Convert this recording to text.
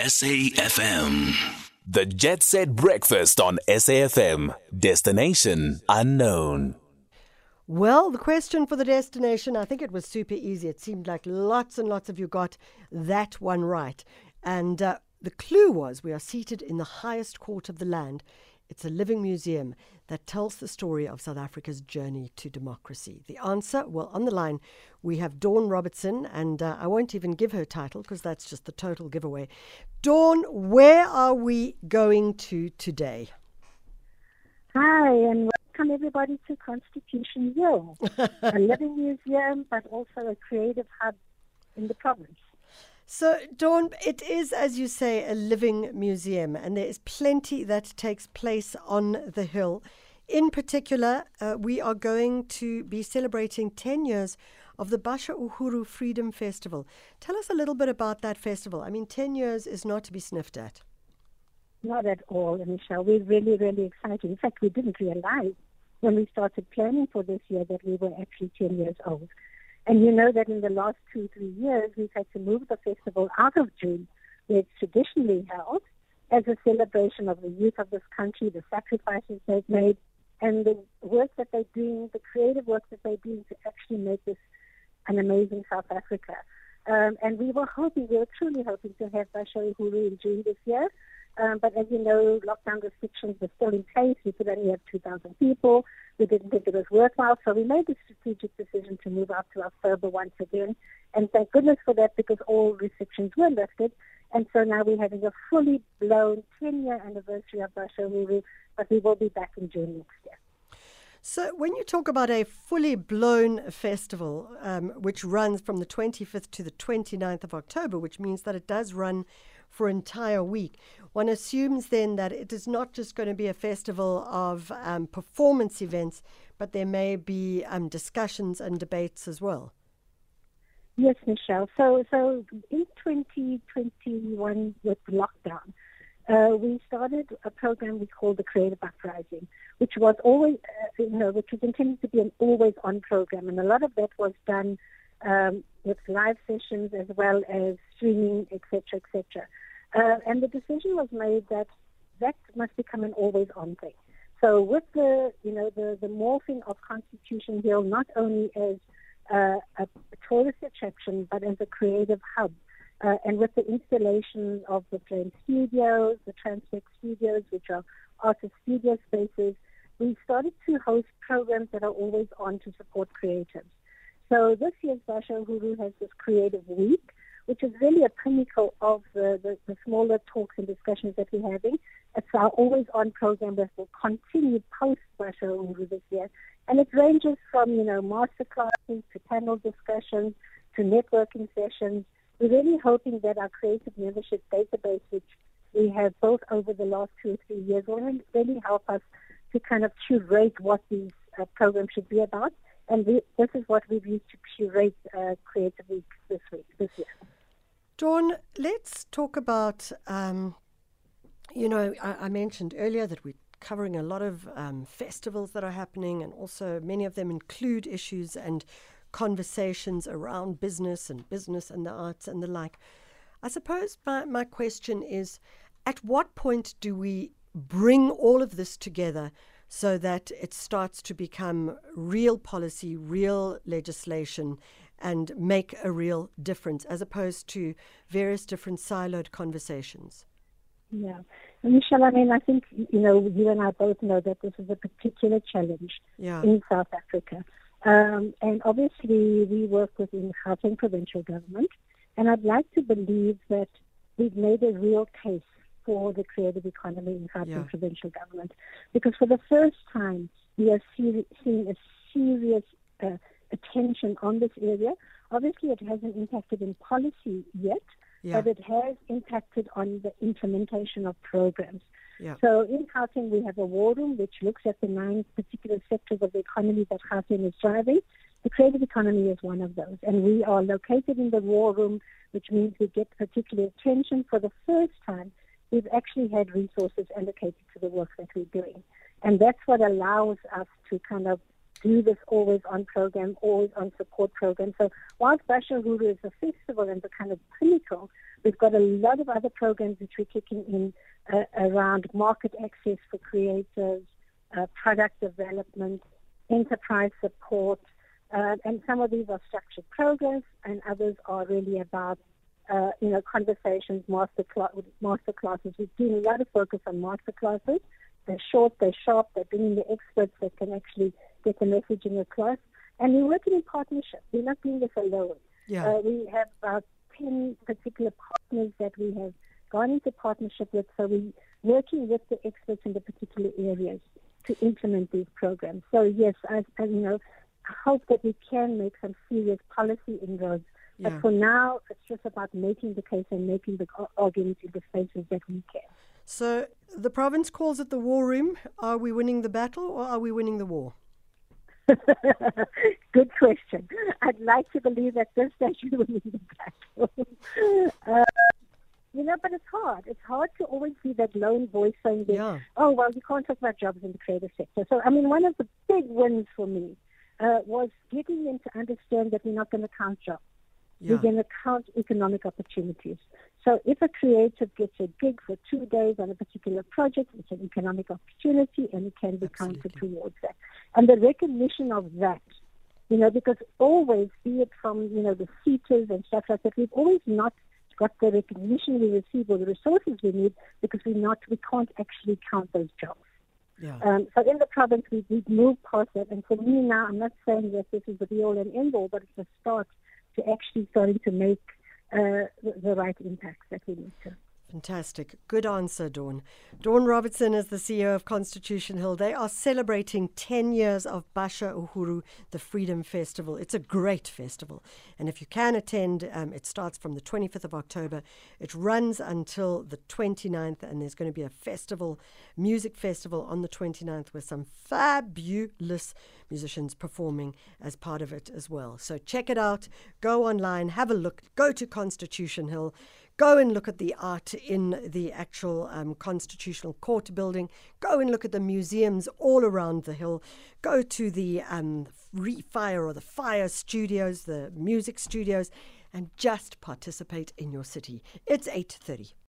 SAFM. The Jet Set Breakfast on SAFM. Destination unknown. Well, the question for the destination, I think it was super easy. It seemed like lots and lots of you got that one right. And uh, the clue was we are seated in the highest court of the land. It's a living museum that tells the story of South Africa's journey to democracy. The answer, well, on the line, we have Dawn Robertson, and uh, I won't even give her title because that's just the total giveaway. Dawn, where are we going to today? Hi, and welcome everybody to Constitution Hill, a living museum, but also a creative hub in the province. So, Dawn, it is, as you say, a living museum, and there is plenty that takes place on the hill. In particular, uh, we are going to be celebrating 10 years of the Basha Uhuru Freedom Festival. Tell us a little bit about that festival. I mean, 10 years is not to be sniffed at. Not at all, Michelle. We're really, really excited. In fact, we didn't realize when we started planning for this year that we were actually 10 years old. And you know that in the last two, three years, we've had to move the festival out of June, where it's traditionally held, as a celebration of the youth of this country, the sacrifices they've made, and the work that they're doing, the creative work that they're doing to actually make this an amazing South Africa. Um, and we were hoping, we were truly hoping to have Basha Uhuru in June this year. Um, but as you know, lockdown restrictions were still in place. We could only have 2,000 people. We didn't think it was worthwhile, so we made the strategic decision to move out to October once again. And thank goodness for that because all restrictions were lifted. And so now we're having a fully blown 10 year anniversary of Basha Uhuru, but we will be back in June next year. So, when you talk about a fully blown festival, um, which runs from the 25th to the 29th of October, which means that it does run for an entire week, one assumes then that it is not just going to be a festival of um, performance events, but there may be um, discussions and debates as well. Yes, Michelle. So, so in 2021 with lockdown, uh, we started a program we called the Creative Uprising, which was always, uh, you know, which was intended to be an always-on program, and a lot of that was done um, with live sessions as well as streaming, etc., etc. Uh, and the decision was made that that must become an always-on thing. So with the, you know, the, the morphing of Constitution Hill not only as uh, a tourist attraction, but as a creative hub, uh, and with the installation of the Flame Studios, the Transfix Studios, which are artist studio spaces, we started to host programs that are always on to support creatives. So this year's Basha Uhuru has this creative week, which is really a pinnacle of the, the, the smaller talks and discussions that we're having. It's our always on program that will continue post Basha Uhuru this year. And it ranges from, you know, master classes to panel discussions to networking sessions we're really hoping that our creative membership database, which we have built over the last two or three years, will really help us to kind of curate what these uh, programs should be about. And this is what we've used to curate uh, Creative Week this week, this year. Dawn, let's talk about, um, you know, I, I, mentioned earlier that we're covering a lot of um, festivals that are happening, and also many of them include issues and conversations around business and business and the arts and the like. I suppose my, my question is at what point do we bring all of this together so that it starts to become real policy, real legislation, and make a real difference as opposed to various different siloed conversations? Yeah. And Michelle, I mean, I think, you know, you and I both know that this is a particular challenge yeah. in South Africa. Um, and obviously, we work within Gauteng provincial government, and I'd like to believe that we've made a real case for the creative economy in Gauteng yeah. provincial government, because for the first time, we are see- seeing a serious uh, attention on this area. Obviously, it hasn't impacted in policy yet, yeah. but it has impacted on the implementation of programs. Yeah. So in Gauteng, we have a war room which looks at the nine particular sectors of the economy that Gauteng is driving. The creative economy is one of those. And we are located in the war room, which means we get particular attention. For the first time, we've actually had resources allocated to the work that we're doing. And that's what allows us to kind of do this always on program, always on support program. So whilst Basha Uhuru is a festival and the kind of pinnacle, we've got a lot of other programs which we're kicking in uh, around market access for creators, uh, product development, enterprise support, uh, and some of these are structured programs, and others are really about uh, you know conversations, master, cl- master classes. We're doing a lot of focus on master classes. They're short, they're sharp, they're bringing the experts that can actually get the messaging across. And we're working in partnership. We're not doing this alone. Yeah. Uh, we have about 10 particular partners that we have gone into partnership with. So we're working with the experts in the particular areas to implement these programs. So yes, I, I you know, I hope that we can make some serious policy inroads. Yeah. But for now, it's just about making the case and making the arguments in the spaces that we can. So the province calls it the war room. Are we winning the battle or are we winning the war? Good question. I'd like to believe that this stage we're winning the battle. uh, you know, but it's hard. It's hard to always be that lone voice saying that, Yeah. oh, well, you can't talk about jobs in the creative sector. So, I mean, one of the big wins for me uh, was getting them to understand that we're not going to count jobs. Yeah. We're going to count economic opportunities. So if a creative gets a gig for two days on a particular project, it's an economic opportunity and it can be counted towards that. And the recognition of that, you know, because always, be it from, you know, the SETAs and stuff like that, we've always not got the recognition we receive or the resources we need because we not we can't actually count those jobs. Yeah. Um, so in the province, we, we've moved past that. And for me now, I'm not saying that this is the be all and end all, but it's a start to actually starting to make uh, the, the right impacts that we need to. Fantastic. Good answer, Dawn. Dawn Robertson is the CEO of Constitution Hill. They are celebrating 10 years of Basha Uhuru, the Freedom Festival. It's a great festival. And if you can attend, um, it starts from the 25th of October. It runs until the 29th, and there's going to be a festival, music festival on the 29th with some fabulous musicians performing as part of it as well. So check it out. Go online, have a look, go to Constitution Hill. Go and look at the art in the actual um, Constitutional Court building. Go and look at the museums all around the hill. Go to the um, Refire or the Fire studios, the music studios, and just participate in your city. It's 8.30.